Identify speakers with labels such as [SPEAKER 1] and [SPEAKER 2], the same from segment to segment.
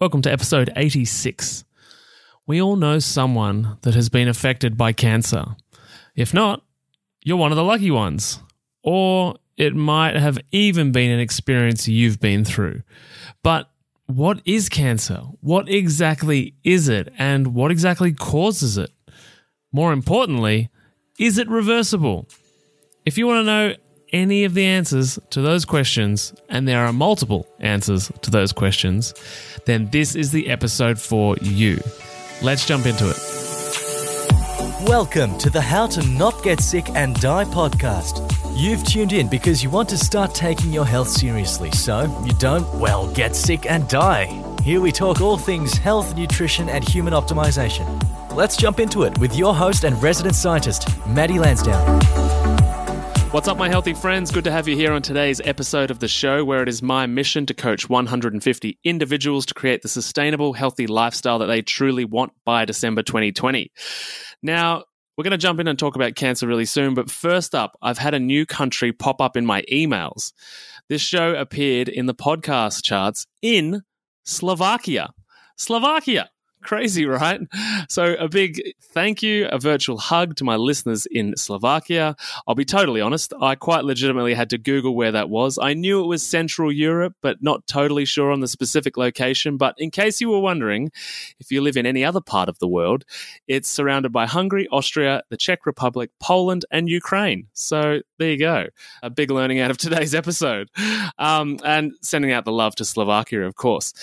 [SPEAKER 1] Welcome to episode 86. We all know someone that has been affected by cancer. If not, you're one of the lucky ones. Or it might have even been an experience you've been through. But what is cancer? What exactly is it? And what exactly causes it? More importantly, is it reversible? If you want to know any of the answers to those questions, and there are multiple answers to those questions, then this is the episode for you. Let's jump into it.
[SPEAKER 2] Welcome to the How to Not Get Sick and Die podcast. You've tuned in because you want to start taking your health seriously so you don't, well, get sick and die. Here we talk all things health, nutrition, and human optimization. Let's jump into it with your host and resident scientist, Maddie Lansdowne.
[SPEAKER 1] What's up, my healthy friends? Good to have you here on today's episode of the show, where it is my mission to coach 150 individuals to create the sustainable, healthy lifestyle that they truly want by December 2020. Now, we're going to jump in and talk about cancer really soon, but first up, I've had a new country pop up in my emails. This show appeared in the podcast charts in Slovakia. Slovakia. Crazy, right? So, a big thank you, a virtual hug to my listeners in Slovakia. I'll be totally honest, I quite legitimately had to Google where that was. I knew it was Central Europe, but not totally sure on the specific location. But in case you were wondering, if you live in any other part of the world, it's surrounded by Hungary, Austria, the Czech Republic, Poland, and Ukraine. So, there you go. A big learning out of today's episode. Um, and sending out the love to Slovakia, of course.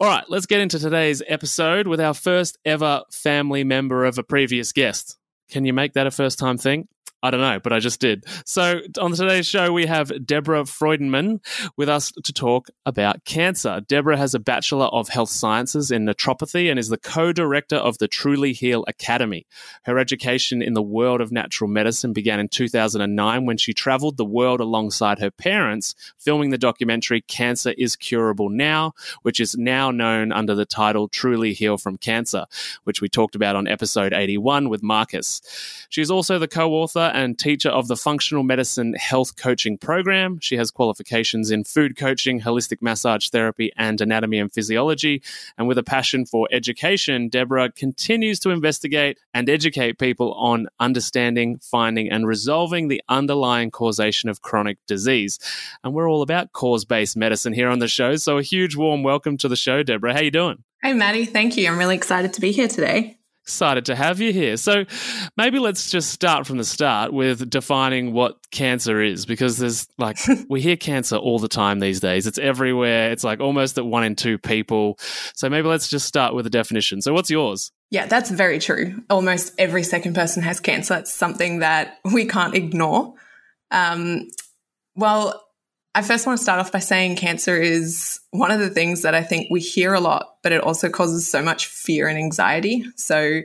[SPEAKER 1] All right, let's get into today's episode with our first ever family member of a previous guest. Can you make that a first time thing? I don't know, but I just did. So, on today's show, we have Deborah Freudenmann with us to talk about cancer. Deborah has a Bachelor of Health Sciences in Naturopathy and is the co director of the Truly Heal Academy. Her education in the world of natural medicine began in 2009 when she traveled the world alongside her parents, filming the documentary Cancer is Curable Now, which is now known under the title Truly Heal from Cancer, which we talked about on episode 81 with Marcus. She is also the co author and teacher of the Functional Medicine Health Coaching Program. She has qualifications in food coaching, holistic massage therapy, and anatomy and physiology. And with a passion for education, Deborah continues to investigate and educate people on understanding, finding, and resolving the underlying causation of chronic disease. And we're all about cause-based medicine here on the show. So a huge warm welcome to the show, Deborah. How you doing?
[SPEAKER 3] Hey, Maddie. Thank you. I'm really excited to be here today.
[SPEAKER 1] Excited to have you here. So, maybe let's just start from the start with defining what cancer is because there's like, we hear cancer all the time these days. It's everywhere. It's like almost at one in two people. So, maybe let's just start with a definition. So, what's yours?
[SPEAKER 3] Yeah, that's very true. Almost every second person has cancer. It's something that we can't ignore. Um, well, I first want to start off by saying cancer is one of the things that I think we hear a lot, but it also causes so much fear and anxiety. So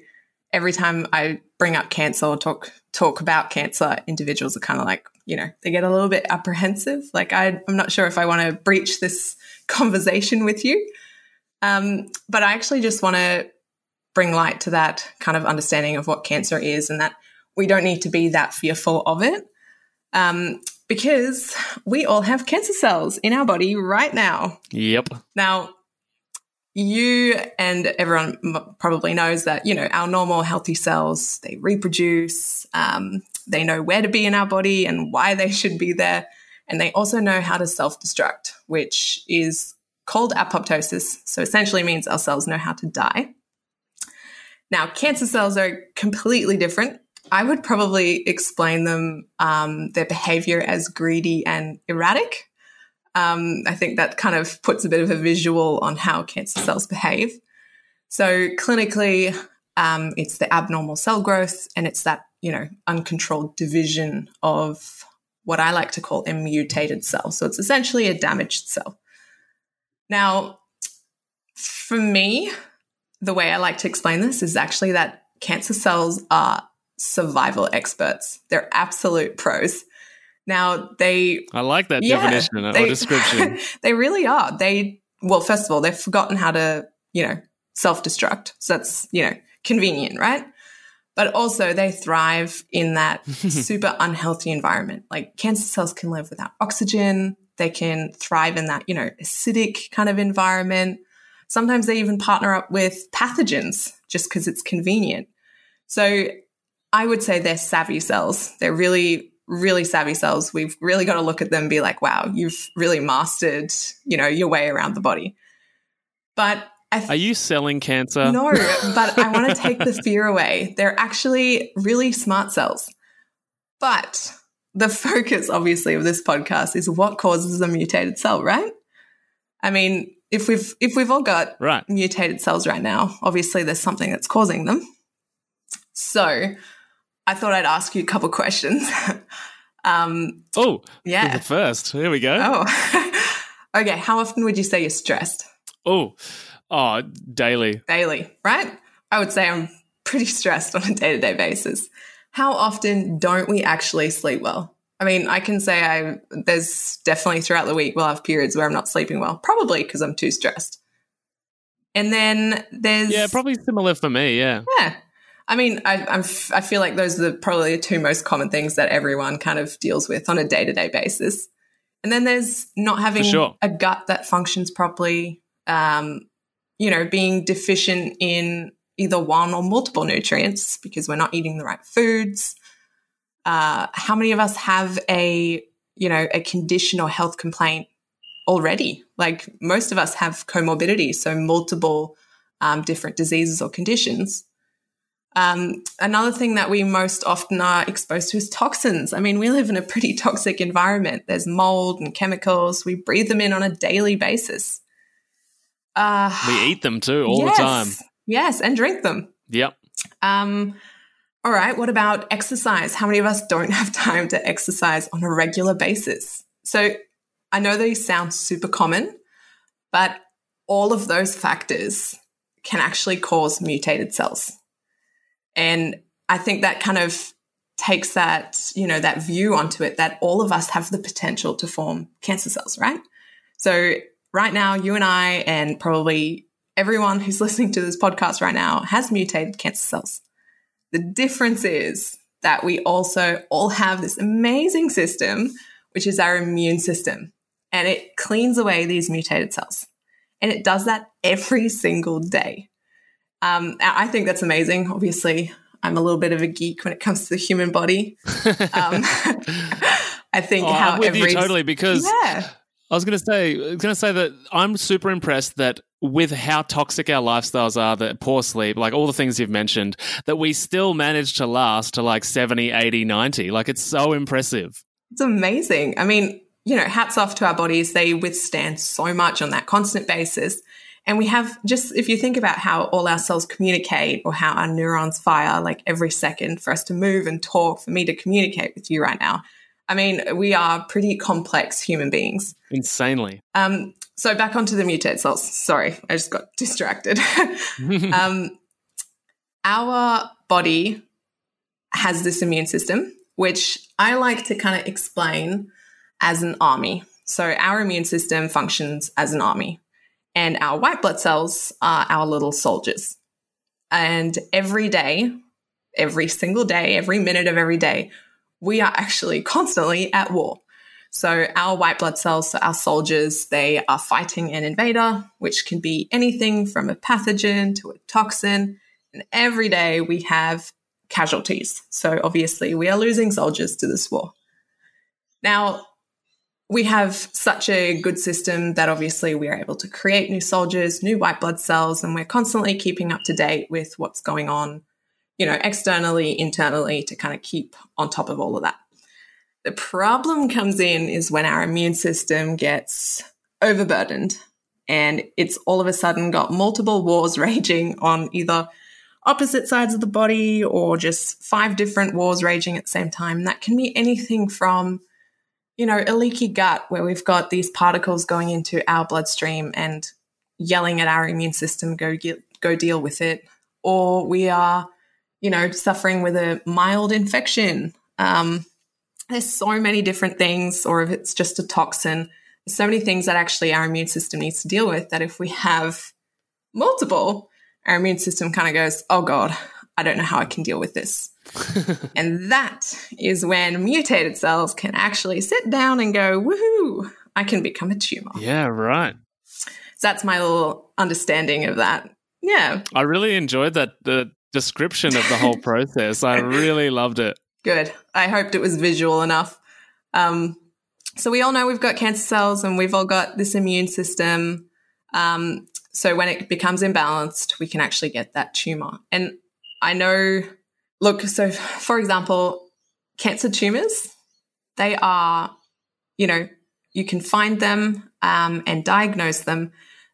[SPEAKER 3] every time I bring up cancer or talk talk about cancer, individuals are kind of like, you know, they get a little bit apprehensive. Like I, I'm not sure if I want to breach this conversation with you. Um, but I actually just want to bring light to that kind of understanding of what cancer is and that we don't need to be that fearful of it. Um, because we all have cancer cells in our body right now.
[SPEAKER 1] Yep.
[SPEAKER 3] Now, you and everyone probably knows that, you know, our normal healthy cells, they reproduce, um, they know where to be in our body and why they should be there. And they also know how to self destruct, which is called apoptosis. So essentially means our cells know how to die. Now, cancer cells are completely different I would probably explain them um, their behavior as greedy and erratic. Um, I think that kind of puts a bit of a visual on how cancer cells behave. So clinically, um, it's the abnormal cell growth, and it's that you know uncontrolled division of what I like to call a mutated cell. So it's essentially a damaged cell. Now, for me, the way I like to explain this is actually that cancer cells are survival experts. They're absolute pros. Now they
[SPEAKER 1] I like that yeah, definition they, or description.
[SPEAKER 3] they really are. They well, first of all, they've forgotten how to, you know, self-destruct. So that's, you know, convenient, right? But also they thrive in that super unhealthy environment. Like cancer cells can live without oxygen. They can thrive in that, you know, acidic kind of environment. Sometimes they even partner up with pathogens just because it's convenient. So I would say they're savvy cells. They're really, really savvy cells. We've really got to look at them and be like, wow, you've really mastered, you know, your way around the body. But
[SPEAKER 1] th- Are you selling cancer?
[SPEAKER 3] No, but I want to take the fear away. They're actually really smart cells. But the focus, obviously, of this podcast is what causes a mutated cell, right? I mean, if we've if we've all got
[SPEAKER 1] right.
[SPEAKER 3] mutated cells right now, obviously there's something that's causing them. So, I thought I'd ask you a couple questions.
[SPEAKER 1] um, oh,
[SPEAKER 3] yeah.
[SPEAKER 1] First. Here we go.
[SPEAKER 3] Oh, okay. How often would you say you're stressed?
[SPEAKER 1] Oh, oh, daily.
[SPEAKER 3] Daily, right? I would say I'm pretty stressed on a day to day basis. How often don't we actually sleep well? I mean, I can say I there's definitely throughout the week we'll have periods where I'm not sleeping well, probably because I'm too stressed. And then there's
[SPEAKER 1] yeah, probably similar for me. Yeah,
[SPEAKER 3] yeah. I mean, I, I'm I feel like those are the, probably the two most common things that everyone kind of deals with on a day to day basis. And then there's not having
[SPEAKER 1] sure.
[SPEAKER 3] a gut that functions properly. Um, you know, being deficient in either one or multiple nutrients because we're not eating the right foods. Uh, how many of us have a you know a condition or health complaint already? Like most of us have comorbidity, so multiple um, different diseases or conditions. Um, another thing that we most often are exposed to is toxins. I mean, we live in a pretty toxic environment. There's mold and chemicals. We breathe them in on a daily basis.
[SPEAKER 1] Uh, we eat them too all yes, the time.
[SPEAKER 3] Yes, and drink them.
[SPEAKER 1] Yep.
[SPEAKER 3] Um, all right, what about exercise? How many of us don't have time to exercise on a regular basis? So I know these sound super common, but all of those factors can actually cause mutated cells. And I think that kind of takes that, you know, that view onto it that all of us have the potential to form cancer cells, right? So right now, you and I, and probably everyone who's listening to this podcast right now has mutated cancer cells. The difference is that we also all have this amazing system, which is our immune system, and it cleans away these mutated cells. And it does that every single day. Um, I think that's amazing. Obviously, I'm a little bit of a geek when it comes to the human body. Um, I think
[SPEAKER 1] oh,
[SPEAKER 3] how
[SPEAKER 1] I'm with
[SPEAKER 3] every
[SPEAKER 1] you totally because
[SPEAKER 3] yeah.
[SPEAKER 1] I was going to say, going to say that I'm super impressed that with how toxic our lifestyles are, that poor sleep, like all the things you've mentioned, that we still manage to last to like 70, 80, 90. Like it's so impressive.
[SPEAKER 3] It's amazing. I mean, you know, hats off to our bodies. They withstand so much on that constant basis. And we have just, if you think about how all our cells communicate or how our neurons fire like every second for us to move and talk, for me to communicate with you right now, I mean, we are pretty complex human beings.
[SPEAKER 1] Insanely.
[SPEAKER 3] Um, so back onto the mutated cells. Sorry, I just got distracted. um, our body has this immune system, which I like to kind of explain as an army. So our immune system functions as an army, and our white blood cells are our little soldiers. And every day, every single day, every minute of every day, we are actually constantly at war. So our white blood cells, so our soldiers, they are fighting an invader, which can be anything from a pathogen to a toxin. And every day we have casualties. So obviously we are losing soldiers to this war. Now, we have such a good system that obviously we are able to create new soldiers, new white blood cells, and we're constantly keeping up to date with what's going on you know, externally, internally to kind of keep on top of all of that. The problem comes in is when our immune system gets overburdened and it's all of a sudden got multiple wars raging on either opposite sides of the body or just five different wars raging at the same time. That can be anything from, you know, a leaky gut where we've got these particles going into our bloodstream and yelling at our immune system, go go deal with it. Or we are you know, suffering with a mild infection. Um, there's so many different things, or if it's just a toxin, there's so many things that actually our immune system needs to deal with that if we have multiple, our immune system kind of goes, oh God, I don't know how I can deal with this. and that is when mutated cells can actually sit down and go, woohoo, I can become a tumor.
[SPEAKER 1] Yeah, right.
[SPEAKER 3] that's my little understanding of that. Yeah.
[SPEAKER 1] I really enjoyed that the description of the whole process. I really loved it.
[SPEAKER 3] Good. I hoped it was visual enough. Um, so we all know we've got cancer cells and we've all got this immune system. Um, so when it becomes imbalanced, we can actually get that tumor. And I know, look, so for example, cancer tumors, they are, you know, you can find them um, and diagnose them,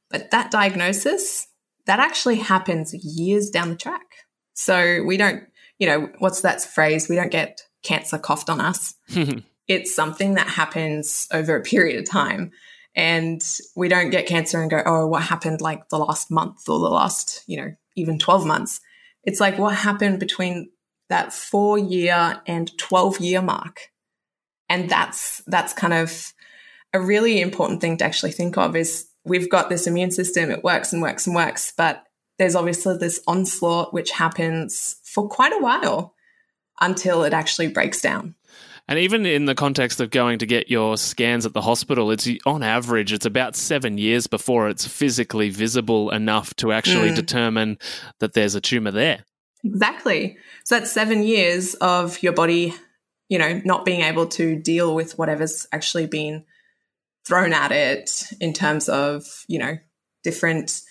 [SPEAKER 3] but that diagnosis, that actually happens years down the track. So we don't, you know, what's that phrase? We don't get cancer coughed on us. it's something that happens over a period of time. And we don't get cancer and go, oh, what happened like the last month or the last, you know, even 12 months. It's like what happened between that four year and 12 year mark. And that's, that's kind of a really important thing to actually think of is we've got this immune system. It works and works and works, but there's obviously this onslaught which happens for quite a while until it actually breaks down.
[SPEAKER 1] And even in the context of going to get your scans at the hospital, it's on average, it's about seven years before it's physically visible enough to actually mm. determine that there's a tumor there.
[SPEAKER 3] Exactly. So that's seven years of your body, you know, not being able to deal with whatever's actually been thrown at it in terms of, you know, different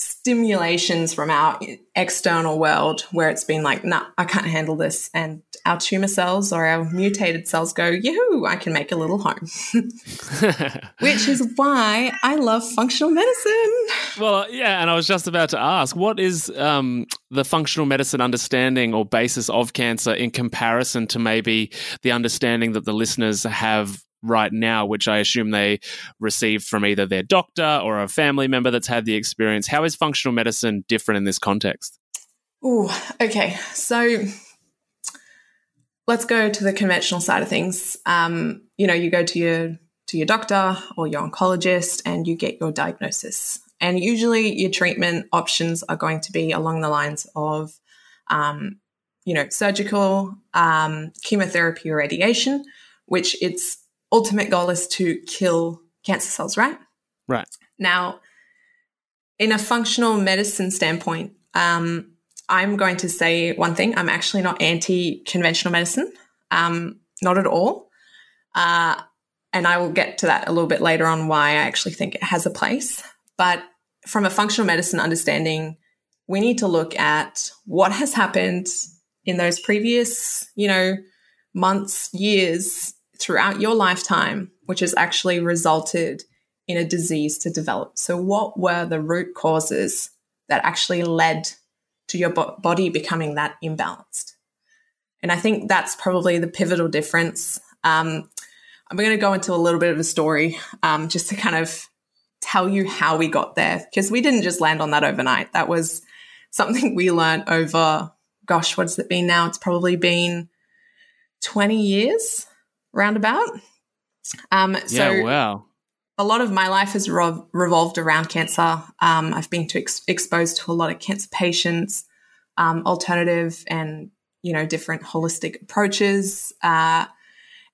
[SPEAKER 3] stimulations from our external world where it's been like, nah, I can't handle this. And our tumor cells or our mutated cells go, yoo I can make a little home. Which is why I love functional medicine.
[SPEAKER 1] Well, yeah. And I was just about to ask, what is um, the functional medicine understanding or basis of cancer in comparison to maybe the understanding that the listeners have right now, which I assume they received from either their doctor or a family member that's had the experience. How is functional medicine different in this context?
[SPEAKER 3] Oh, okay. So let's go to the conventional side of things. Um, you know, you go to your to your doctor or your oncologist and you get your diagnosis. And usually your treatment options are going to be along the lines of, um, you know, surgical, um, chemotherapy or radiation, which it's ultimate goal is to kill cancer cells, right?
[SPEAKER 1] Right.
[SPEAKER 3] Now, in a functional medicine standpoint, um, I'm going to say one thing. I'm actually not anti conventional medicine, um, not at all. Uh, and I will get to that a little bit later on why I actually think it has a place. But from a functional medicine understanding, we need to look at what has happened in those previous, you know, months, years throughout your lifetime, which has actually resulted in a disease to develop. So, what were the root causes that actually led to your bo- body becoming that imbalanced? And I think that's probably the pivotal difference. Um, I'm going to go into a little bit of a story um, just to kind of tell you how we got there, because we didn't just land on that overnight. That was something we learned over, gosh, what's it been now? It's probably been 20 years roundabout. Um, so
[SPEAKER 1] yeah, wow.
[SPEAKER 3] A lot of my life has rev- revolved around cancer. Um, I've been to ex- exposed to a lot of cancer patients, um, alternative and you know different holistic approaches, uh,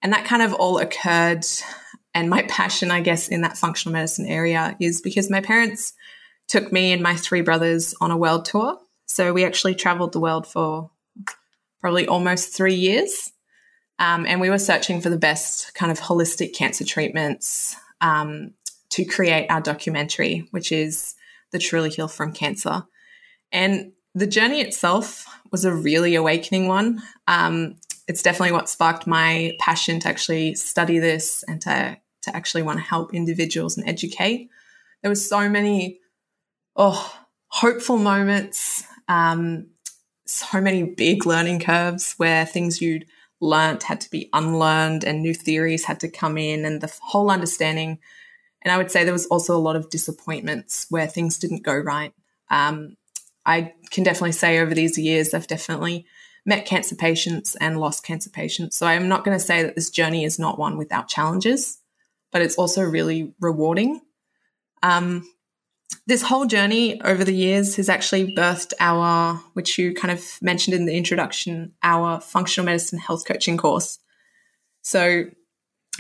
[SPEAKER 3] and that kind of all occurred. And my passion, I guess, in that functional medicine area is because my parents took me and my three brothers on a world tour. So we actually traveled the world for probably almost three years. Um, and we were searching for the best kind of holistic cancer treatments um, to create our documentary, which is The Truly Heal from Cancer. And the journey itself was a really awakening one. Um, it's definitely what sparked my passion to actually study this and to, to actually want to help individuals and educate. There was so many, oh, hopeful moments, um, so many big learning curves where things you'd learnt had to be unlearned and new theories had to come in and the whole understanding. And I would say there was also a lot of disappointments where things didn't go right. Um, I can definitely say over these years, I've definitely met cancer patients and lost cancer patients. So I'm not going to say that this journey is not one without challenges, but it's also really rewarding. Um, this whole journey over the years has actually birthed our, which you kind of mentioned in the introduction, our functional medicine health coaching course. So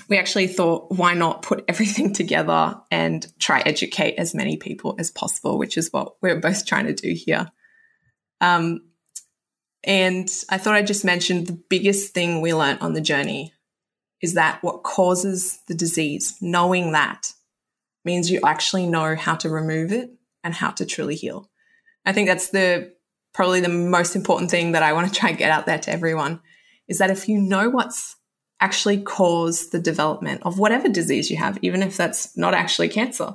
[SPEAKER 3] we actually thought, why not put everything together and try educate as many people as possible, which is what we're both trying to do here. Um, and I thought I'd just mention the biggest thing we learned on the journey is that what causes the disease, knowing that means you actually know how to remove it and how to truly heal. I think that's the probably the most important thing that I want to try and get out there to everyone is that if you know what's actually caused the development of whatever disease you have, even if that's not actually cancer,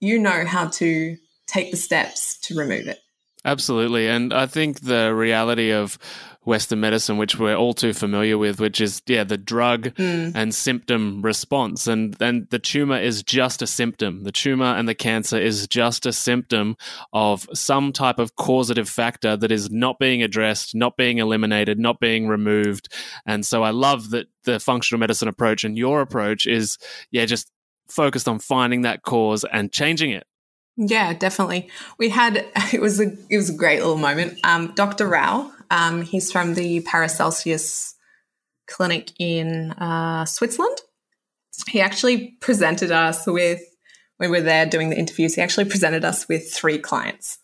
[SPEAKER 3] you know how to take the steps to remove it.
[SPEAKER 1] Absolutely. And I think the reality of Western medicine, which we're all too familiar with, which is, yeah, the drug mm. and symptom response. And then the tumor is just a symptom. The tumor and the cancer is just a symptom of some type of causative factor that is not being addressed, not being eliminated, not being removed. And so I love that the functional medicine approach and your approach is, yeah, just focused on finding that cause and changing it.
[SPEAKER 3] Yeah, definitely. We had it was a it was a great little moment. Um, Dr. Rau, um, he's from the Paracelsus Clinic in uh, Switzerland. He actually presented us with we were there doing the interviews. He actually presented us with three clients.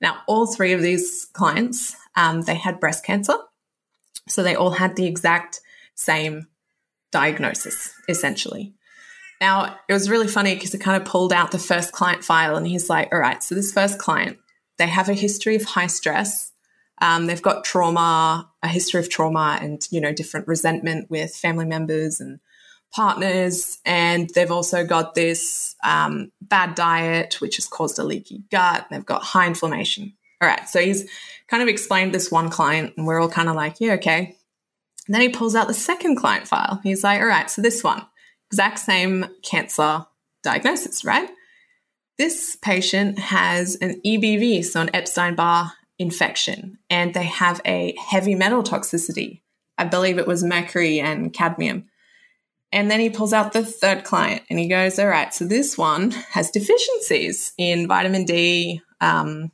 [SPEAKER 3] Now, all three of these clients, um, they had breast cancer, so they all had the exact same diagnosis, essentially. Now, it was really funny because it kind of pulled out the first client file and he's like, all right, so this first client, they have a history of high stress. Um, they've got trauma, a history of trauma and, you know, different resentment with family members and partners. And they've also got this um, bad diet, which has caused a leaky gut. They've got high inflammation. All right. So he's kind of explained this one client and we're all kind of like, yeah, okay. And then he pulls out the second client file. He's like, all right, so this one exact same cancer diagnosis, right? This patient has an EBV, so an Epstein Barr infection, and they have a heavy metal toxicity. I believe it was mercury and cadmium. And then he pulls out the third client and he goes, All right, so this one has deficiencies in vitamin D, um,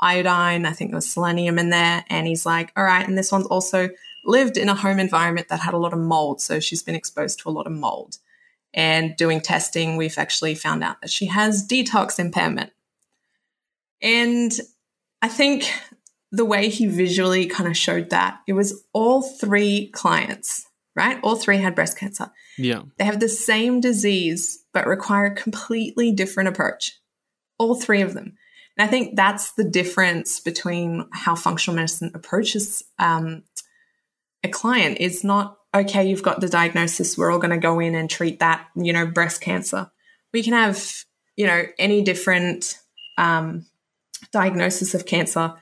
[SPEAKER 3] iodine, I think there was selenium in there. And he's like, All right, and this one's also lived in a home environment that had a lot of mold. So she's been exposed to a lot of mold and doing testing, we've actually found out that she has detox impairment. And I think the way he visually kind of showed that, it was all three clients, right? All three had breast cancer.
[SPEAKER 1] Yeah.
[SPEAKER 3] They have the same disease, but require a completely different approach. All three of them. And I think that's the difference between how functional medicine approaches um, a client is not okay, you've got the diagnosis, we're all going to go in and treat that, you know, breast cancer. We can have, you know, any different um, diagnosis of cancer,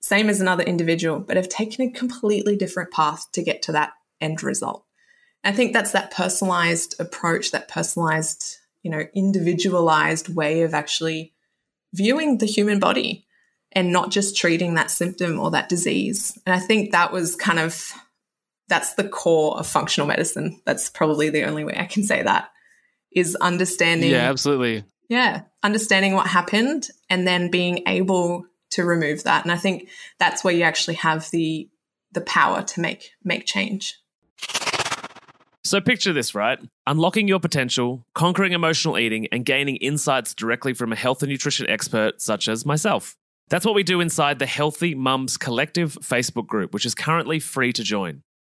[SPEAKER 3] same as another individual, but have taken a completely different path to get to that end result. I think that's that personalized approach, that personalized, you know, individualized way of actually viewing the human body and not just treating that symptom or that disease. And I think that was kind of that's the core of functional medicine. That's probably the only way I can say that is understanding.
[SPEAKER 1] Yeah, absolutely.
[SPEAKER 3] Yeah, understanding what happened and then being able to remove that. And I think that's where you actually have the the power to make make change.
[SPEAKER 1] So picture this, right? Unlocking your potential, conquering emotional eating, and gaining insights directly from a health and nutrition expert such as myself. That's what we do inside the Healthy Mums Collective Facebook group, which is currently free to join.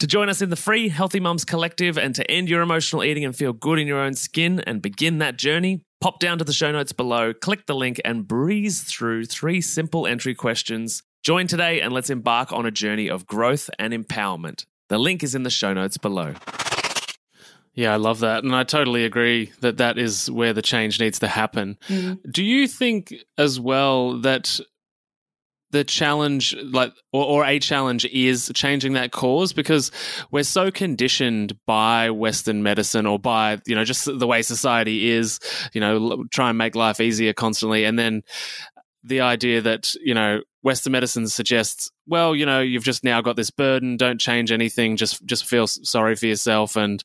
[SPEAKER 1] To join us in the free Healthy Mums Collective and to end your emotional eating and feel good in your own skin and begin that journey, pop down to the show notes below, click the link, and breeze through three simple entry questions. Join today and let's embark on a journey of growth and empowerment. The link is in the show notes below. Yeah, I love that. And I totally agree that that is where the change needs to happen.
[SPEAKER 3] Mm.
[SPEAKER 1] Do you think as well that the challenge like or, or, a challenge is changing that cause because we're so conditioned by western medicine or by you know just the way society is you know try and make life easier constantly. And then the idea that you know western medicine suggests well you know you've just now got this burden don't change anything just just feel sorry for yourself and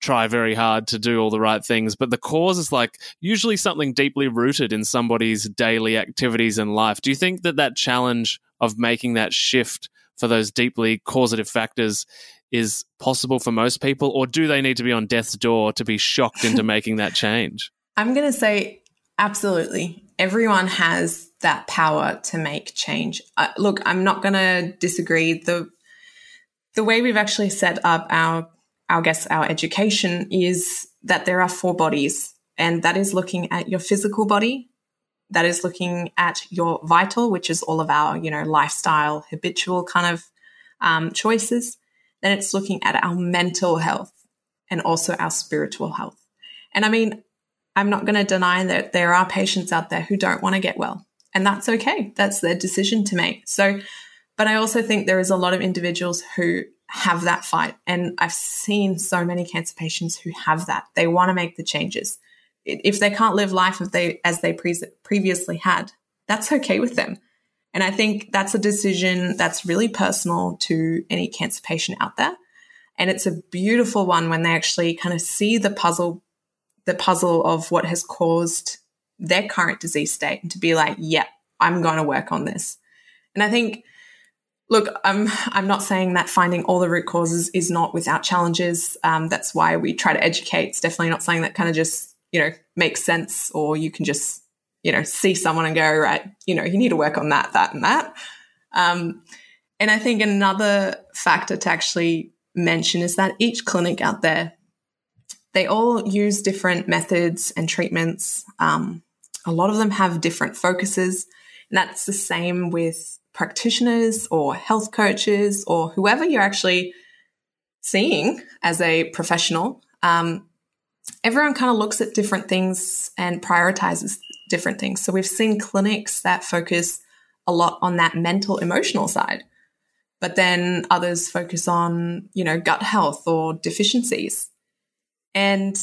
[SPEAKER 1] try very hard to do all the right things. But the cause is like usually something deeply rooted in somebody's daily activities and life. Do you think that that challenge of making that shift for those deeply causative factors is possible for most people? Or do they need to be on death's door to be shocked into making that change?
[SPEAKER 3] I'm going to say absolutely. Everyone has that power to make change. Uh, look, I'm not going to disagree. The the way we've actually set up our our guess our education is that there are four bodies, and that is looking at your physical body, that is looking at your vital, which is all of our you know lifestyle, habitual kind of um, choices. Then it's looking at our mental health and also our spiritual health. And I mean, I'm not going to deny that there are patients out there who don't want to get well. And that's okay. That's their decision to make. So, but I also think there is a lot of individuals who have that fight. And I've seen so many cancer patients who have that. They want to make the changes. If they can't live life as they, as they pre- previously had, that's okay with them. And I think that's a decision that's really personal to any cancer patient out there. And it's a beautiful one when they actually kind of see the puzzle the puzzle of what has caused their current disease state and to be like, yeah, I'm going to work on this. And I think, look, I'm I'm not saying that finding all the root causes is not without challenges. Um, that's why we try to educate. It's definitely not something that kind of just you know makes sense, or you can just you know see someone and go right, you know, you need to work on that, that, and that. Um, and I think another factor to actually mention is that each clinic out there they all use different methods and treatments. Um, a lot of them have different focuses. And that's the same with practitioners or health coaches or whoever you're actually seeing as a professional. Um, everyone kind of looks at different things and prioritizes different things. So we've seen clinics that focus a lot on that mental emotional side, but then others focus on, you know, gut health or deficiencies. And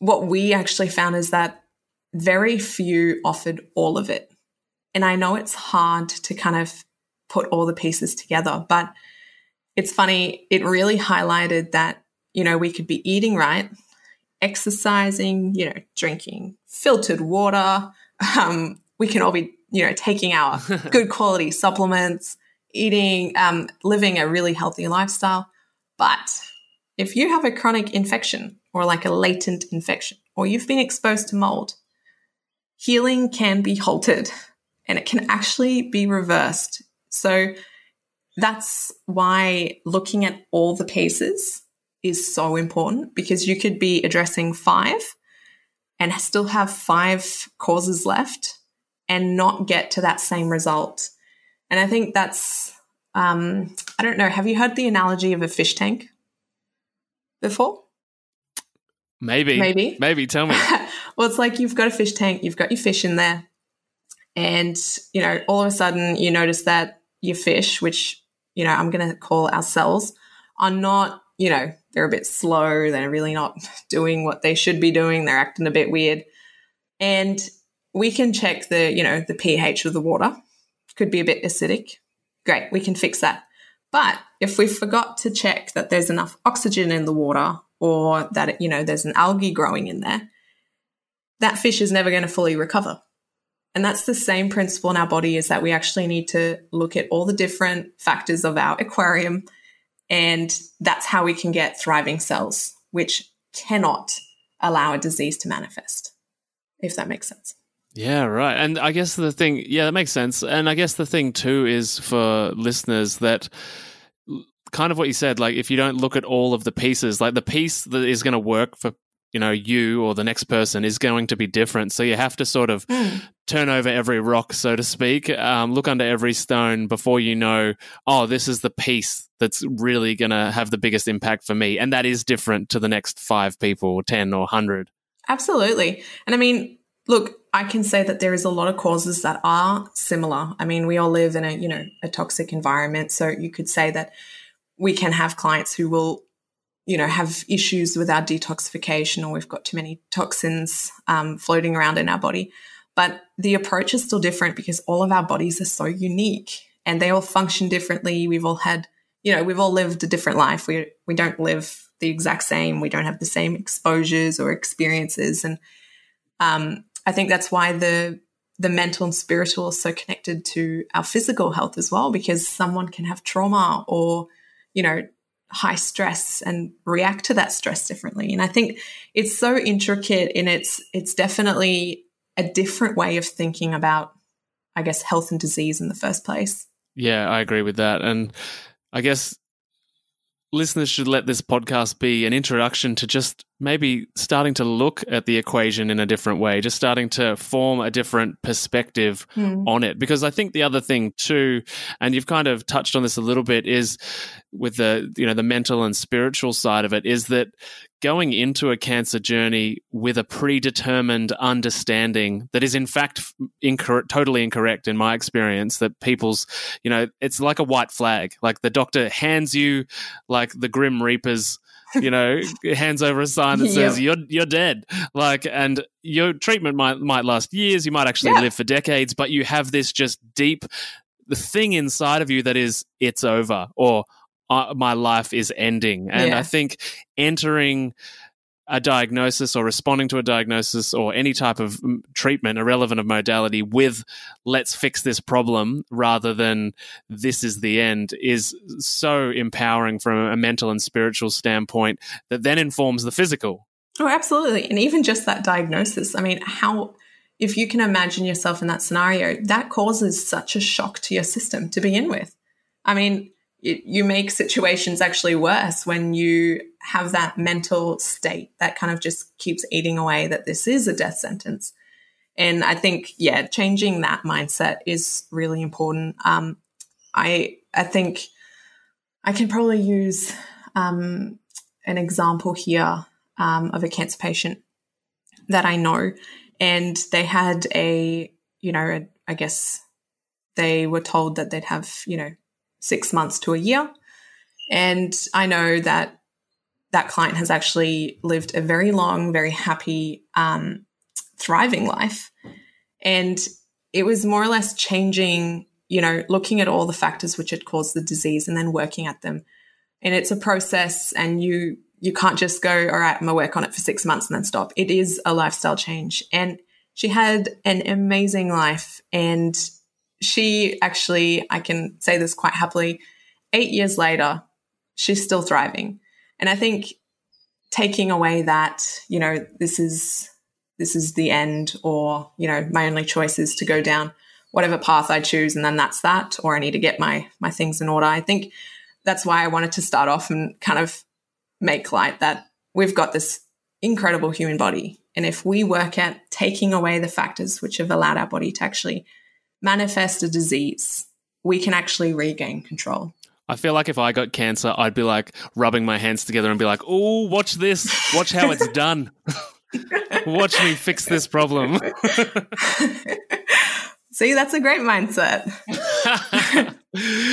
[SPEAKER 3] what we actually found is that very few offered all of it. And I know it's hard to kind of put all the pieces together, but it's funny, it really highlighted that, you know, we could be eating right, exercising, you know, drinking filtered water. Um, we can all be, you know, taking our good quality supplements, eating, um, living a really healthy lifestyle. But if you have a chronic infection or like a latent infection, or you've been exposed to mold, healing can be halted and it can actually be reversed. So that's why looking at all the pieces is so important because you could be addressing five and still have five causes left and not get to that same result. And I think that's, um, I don't know, have you heard the analogy of a fish tank? before?
[SPEAKER 1] Maybe.
[SPEAKER 3] Maybe.
[SPEAKER 1] Maybe. Tell me.
[SPEAKER 3] well, it's like you've got a fish tank, you've got your fish in there, and, you know, all of a sudden you notice that your fish, which, you know, I'm going to call our cells, are not, you know, they're a bit slow. They're really not doing what they should be doing. They're acting a bit weird. And we can check the, you know, the pH of the water. Could be a bit acidic. Great. We can fix that. But if we forgot to check that there's enough oxygen in the water or that, you know, there's an algae growing in there, that fish is never going to fully recover. And that's the same principle in our body is that we actually need to look at all the different factors of our aquarium. And that's how we can get thriving cells, which cannot allow a disease to manifest, if that makes sense.
[SPEAKER 1] Yeah, right. And I guess the thing, yeah, that makes sense. And I guess the thing too is for listeners that kind of what you said. Like, if you don't look at all of the pieces, like the piece that is going to work for you know you or the next person is going to be different. So you have to sort of mm. turn over every rock so to speak um, look under every stone before you know oh this is the piece that's really going to have the biggest impact for me. And that is different to the next five people or 10 or 100
[SPEAKER 3] absolutely. And i mean look i can say that there is a lot of causes that are similar. I mean we all live in a you know a toxic environment. So you could say that we can have clients who will you know, have issues with our detoxification or we've got too many toxins um, floating around in our body. But the approach is still different because all of our bodies are so unique and they all function differently. We've all had, you know, we've all lived a different life. We, we don't live the exact same. We don't have the same exposures or experiences. And um, I think that's why the, the mental and spiritual is so connected to our physical health as well, because someone can have trauma or, you know, high stress and react to that stress differently. And I think it's so intricate and it's it's definitely a different way of thinking about I guess health and disease in the first place.
[SPEAKER 1] Yeah, I agree with that. And I guess listeners should let this podcast be an introduction to just maybe starting to look at the equation in a different way, just starting to form a different perspective mm. on it. Because I think the other thing too, and you've kind of touched on this a little bit, is with the you know the mental and spiritual side of it, is that going into a cancer journey with a predetermined understanding that is in fact incorrect, totally incorrect in my experience that people's you know it's like a white flag like the doctor hands you like the grim reapers you know hands over a sign that says you're you're dead like and your treatment might might last years you might actually yeah. live for decades but you have this just deep the thing inside of you that is it's over or uh, my life is ending. And yeah. I think entering a diagnosis or responding to a diagnosis or any type of mm, treatment, irrelevant of modality, with let's fix this problem rather than this is the end is so empowering from a mental and spiritual standpoint that then informs the physical.
[SPEAKER 3] Oh, absolutely. And even just that diagnosis. I mean, how, if you can imagine yourself in that scenario, that causes such a shock to your system to begin with. I mean, it, you make situations actually worse when you have that mental state that kind of just keeps eating away that this is a death sentence. And I think, yeah, changing that mindset is really important. Um, I I think I can probably use um, an example here um, of a cancer patient that I know, and they had a you know a, I guess they were told that they'd have you know six months to a year. And I know that that client has actually lived a very long, very happy, um, thriving life. And it was more or less changing, you know, looking at all the factors which had caused the disease and then working at them. And it's a process and you you can't just go, all right, I'm gonna work on it for six months and then stop. It is a lifestyle change. And she had an amazing life and she actually, I can say this quite happily, eight years later, she's still thriving. And I think taking away that, you know, this is this is the end or, you know, my only choice is to go down whatever path I choose and then that's that, or I need to get my my things in order. I think that's why I wanted to start off and kind of make light that we've got this incredible human body. And if we work at taking away the factors which have allowed our body to actually manifest a disease, we can actually regain control.
[SPEAKER 1] I feel like if I got cancer, I'd be like rubbing my hands together and be like, "Oh, watch this! Watch how it's done! watch me fix this problem."
[SPEAKER 3] See, that's a great mindset.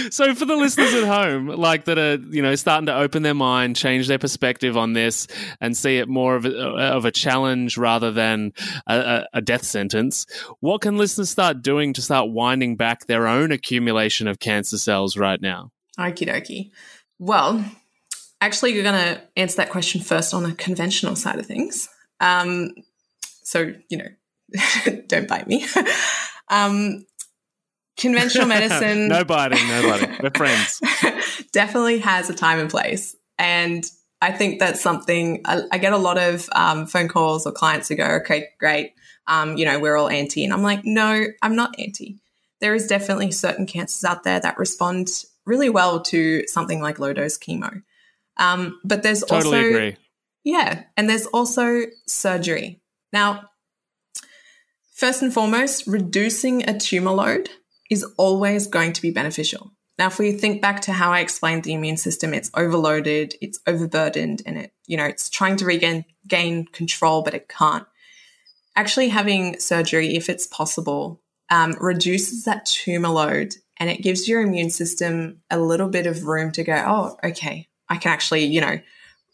[SPEAKER 1] so for the listeners at home, like that are, you know, starting to open their mind, change their perspective on this and see it more of a, of a challenge rather than a, a death sentence, what can listeners start doing to start winding back their own accumulation of cancer cells right now?
[SPEAKER 3] Okie dokie. Well, actually, you're going to answer that question first on the conventional side of things. Um, so, you know, don't bite me. Um, conventional medicine.
[SPEAKER 1] no biting, no biting. We're friends.
[SPEAKER 3] definitely has a time and place. And I think that's something I, I get a lot of um, phone calls or clients who go, okay, great. Um, you know, we're all anti. And I'm like, no, I'm not anti. There is definitely certain cancers out there that respond really well to something like low dose chemo. Um, but there's
[SPEAKER 1] totally
[SPEAKER 3] also
[SPEAKER 1] agree.
[SPEAKER 3] yeah, and there's also surgery. Now, first and foremost, reducing a tumor load is always going to be beneficial. Now, if we think back to how I explained the immune system, it's overloaded, it's overburdened, and it, you know, it's trying to regain gain control, but it can't. Actually, having surgery, if it's possible, um, reduces that tumor load and it gives your immune system a little bit of room to go, oh, okay, I can actually, you know,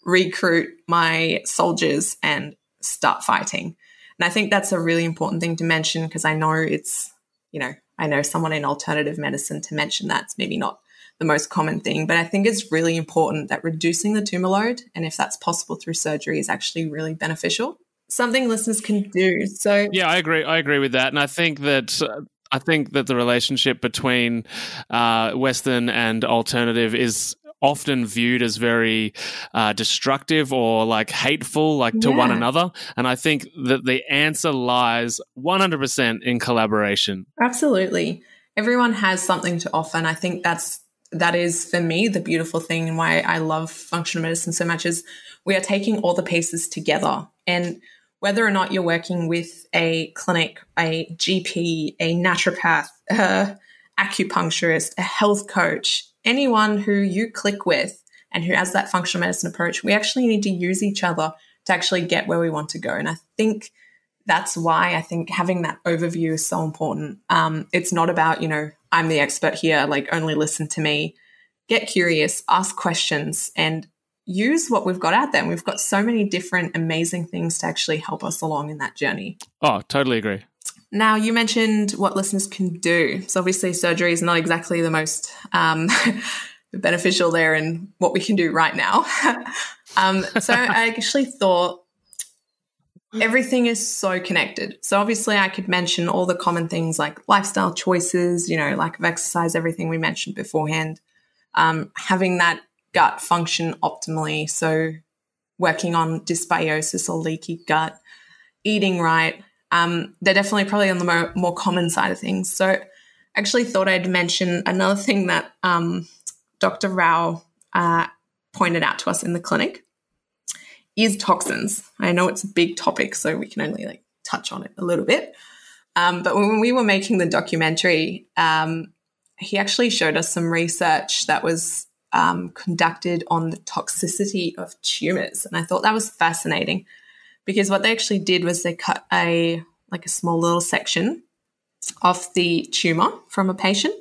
[SPEAKER 3] recruit my soldiers and start fighting. And I think that's a really important thing to mention because I know it's, you know, I know someone in alternative medicine to mention that's maybe not the most common thing, but I think it's really important that reducing the tumor load, and if that's possible through surgery, is actually really beneficial. Something listeners can do. So,
[SPEAKER 1] Yeah, I agree. I agree with that, and I think that. Uh, I think that the relationship between uh, Western and alternative is often viewed as very uh, destructive or like hateful, like to one another. And I think that the answer lies 100% in collaboration.
[SPEAKER 3] Absolutely. Everyone has something to offer. And I think that's that is for me the beautiful thing and why I love functional medicine so much is we are taking all the pieces together. And whether or not you're working with a clinic, a GP, a naturopath, a acupuncturist, a health coach, anyone who you click with and who has that functional medicine approach, we actually need to use each other to actually get where we want to go. And I think that's why I think having that overview is so important. Um, it's not about, you know, I'm the expert here, like only listen to me. Get curious, ask questions, and use what we've got out there. And we've got so many different amazing things to actually help us along in that journey.
[SPEAKER 1] Oh, totally agree.
[SPEAKER 3] Now, you mentioned what listeners can do. So, obviously, surgery is not exactly the most um, beneficial there in what we can do right now. um, so, I actually thought everything is so connected. So, obviously, I could mention all the common things like lifestyle choices, you know, lack of exercise, everything we mentioned beforehand, um, having that gut function optimally. So, working on dysbiosis or leaky gut, eating right. Um, they're definitely probably on the more, more common side of things. So, I actually thought I'd mention another thing that um, Dr. Rau uh, pointed out to us in the clinic is toxins. I know it's a big topic, so we can only like touch on it a little bit. Um, but when we were making the documentary, um, he actually showed us some research that was um, conducted on the toxicity of tumors, and I thought that was fascinating because what they actually did was they cut a like a small little section off the tumor from a patient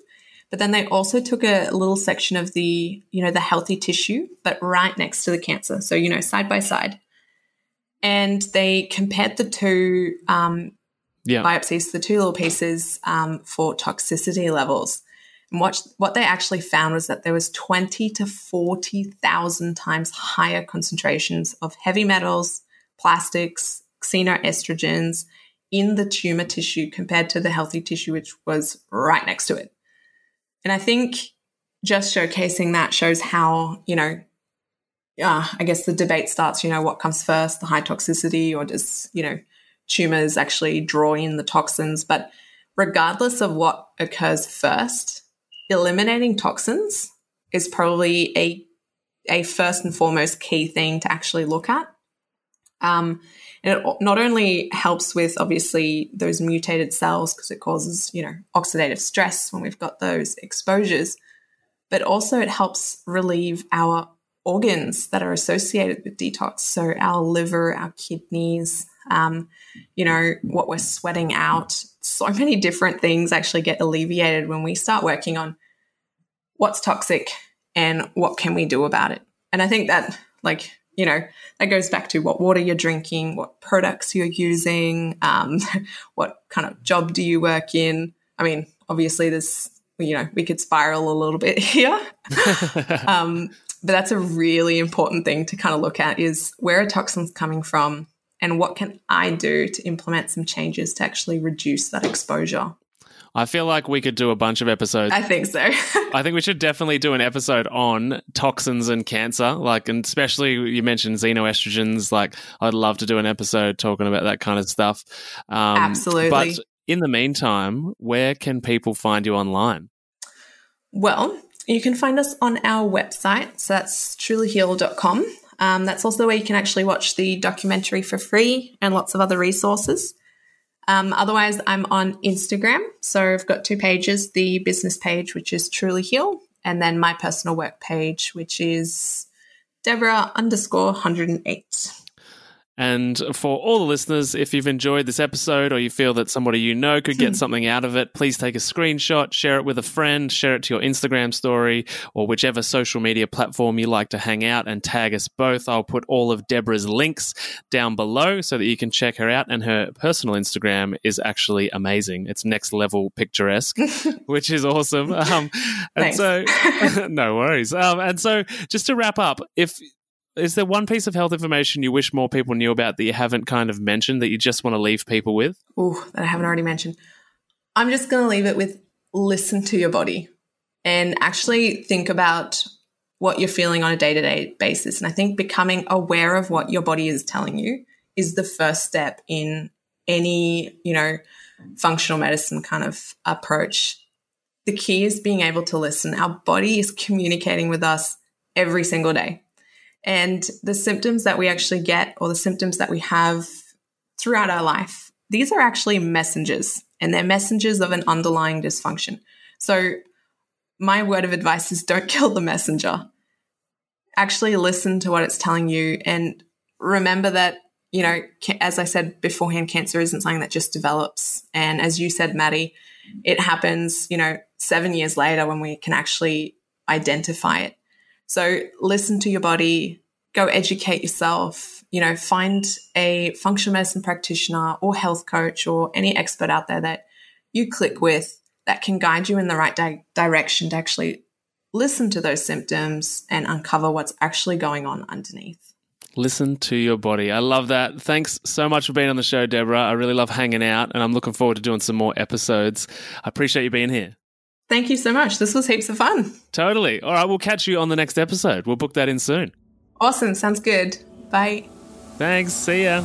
[SPEAKER 3] but then they also took a little section of the you know the healthy tissue but right next to the cancer. So you know side by side. And they compared the two um,
[SPEAKER 1] Yeah.
[SPEAKER 3] biopsies the two little pieces um, for toxicity levels. And what what they actually found was that there was 20 to 40,000 times higher concentrations of heavy metals plastics xenoestrogens in the tumor tissue compared to the healthy tissue which was right next to it and I think just showcasing that shows how, you know, yeah, I guess the debate starts, you know, what comes first, the high toxicity, or does, you know, tumors actually draw in the toxins? But regardless of what occurs first, eliminating toxins is probably a, a first and foremost key thing to actually look at. Um, and it not only helps with obviously those mutated cells because it causes, you know, oxidative stress when we've got those exposures, but also it helps relieve our organs that are associated with detox. So our liver, our kidneys, um, you know, what we're sweating out. So many different things actually get alleviated when we start working on what's toxic and what can we do about it. And I think that, like, you know, that goes back to what water you're drinking, what products you're using, um, what kind of job do you work in. I mean, obviously, there's, you know, we could spiral a little bit here. um, but that's a really important thing to kind of look at is where are toxins coming from and what can I do to implement some changes to actually reduce that exposure?
[SPEAKER 1] I feel like we could do a bunch of episodes.
[SPEAKER 3] I think so.
[SPEAKER 1] I think we should definitely do an episode on toxins and cancer. Like, and especially you mentioned xenoestrogens. Like, I'd love to do an episode talking about that kind of stuff. Um,
[SPEAKER 3] Absolutely.
[SPEAKER 1] But in the meantime, where can people find you online?
[SPEAKER 3] Well, you can find us on our website. So that's trulyheal.com. Um, that's also where you can actually watch the documentary for free and lots of other resources. Um, otherwise, I'm on Instagram. So I've got two pages the business page, which is Truly Heal, and then my personal work page, which is Deborah underscore 108.
[SPEAKER 1] And for all the listeners, if you've enjoyed this episode or you feel that somebody you know could get something out of it, please take a screenshot, share it with a friend, share it to your Instagram story or whichever social media platform you like to hang out and tag us both. I'll put all of Deborah's links down below so that you can check her out. And her personal Instagram is actually amazing. It's next level picturesque, which is awesome. Um, and so, no worries. Um, and so, just to wrap up, if is there one piece of health information you wish more people knew about that you haven't kind of mentioned that you just want to leave people with?
[SPEAKER 3] Oh, that I haven't already mentioned. I'm just going to leave it with listen to your body and actually think about what you're feeling on a day to day basis. And I think becoming aware of what your body is telling you is the first step in any, you know, functional medicine kind of approach. The key is being able to listen. Our body is communicating with us every single day. And the symptoms that we actually get or the symptoms that we have throughout our life, these are actually messengers and they're messengers of an underlying dysfunction. So, my word of advice is don't kill the messenger. Actually, listen to what it's telling you and remember that, you know, as I said beforehand, cancer isn't something that just develops. And as you said, Maddie, it happens, you know, seven years later when we can actually identify it. So listen to your body, go educate yourself, you know, find a functional medicine practitioner or health coach or any expert out there that you click with that can guide you in the right di- direction to actually listen to those symptoms and uncover what's actually going on underneath.
[SPEAKER 1] Listen to your body. I love that. Thanks so much for being on the show, Deborah. I really love hanging out and I'm looking forward to doing some more episodes. I appreciate you being here.
[SPEAKER 3] Thank you so much. This was heaps of fun.
[SPEAKER 1] Totally. All right, we'll catch you on the next episode. We'll book that in soon.
[SPEAKER 3] Awesome. Sounds good. Bye.
[SPEAKER 1] Thanks. See ya.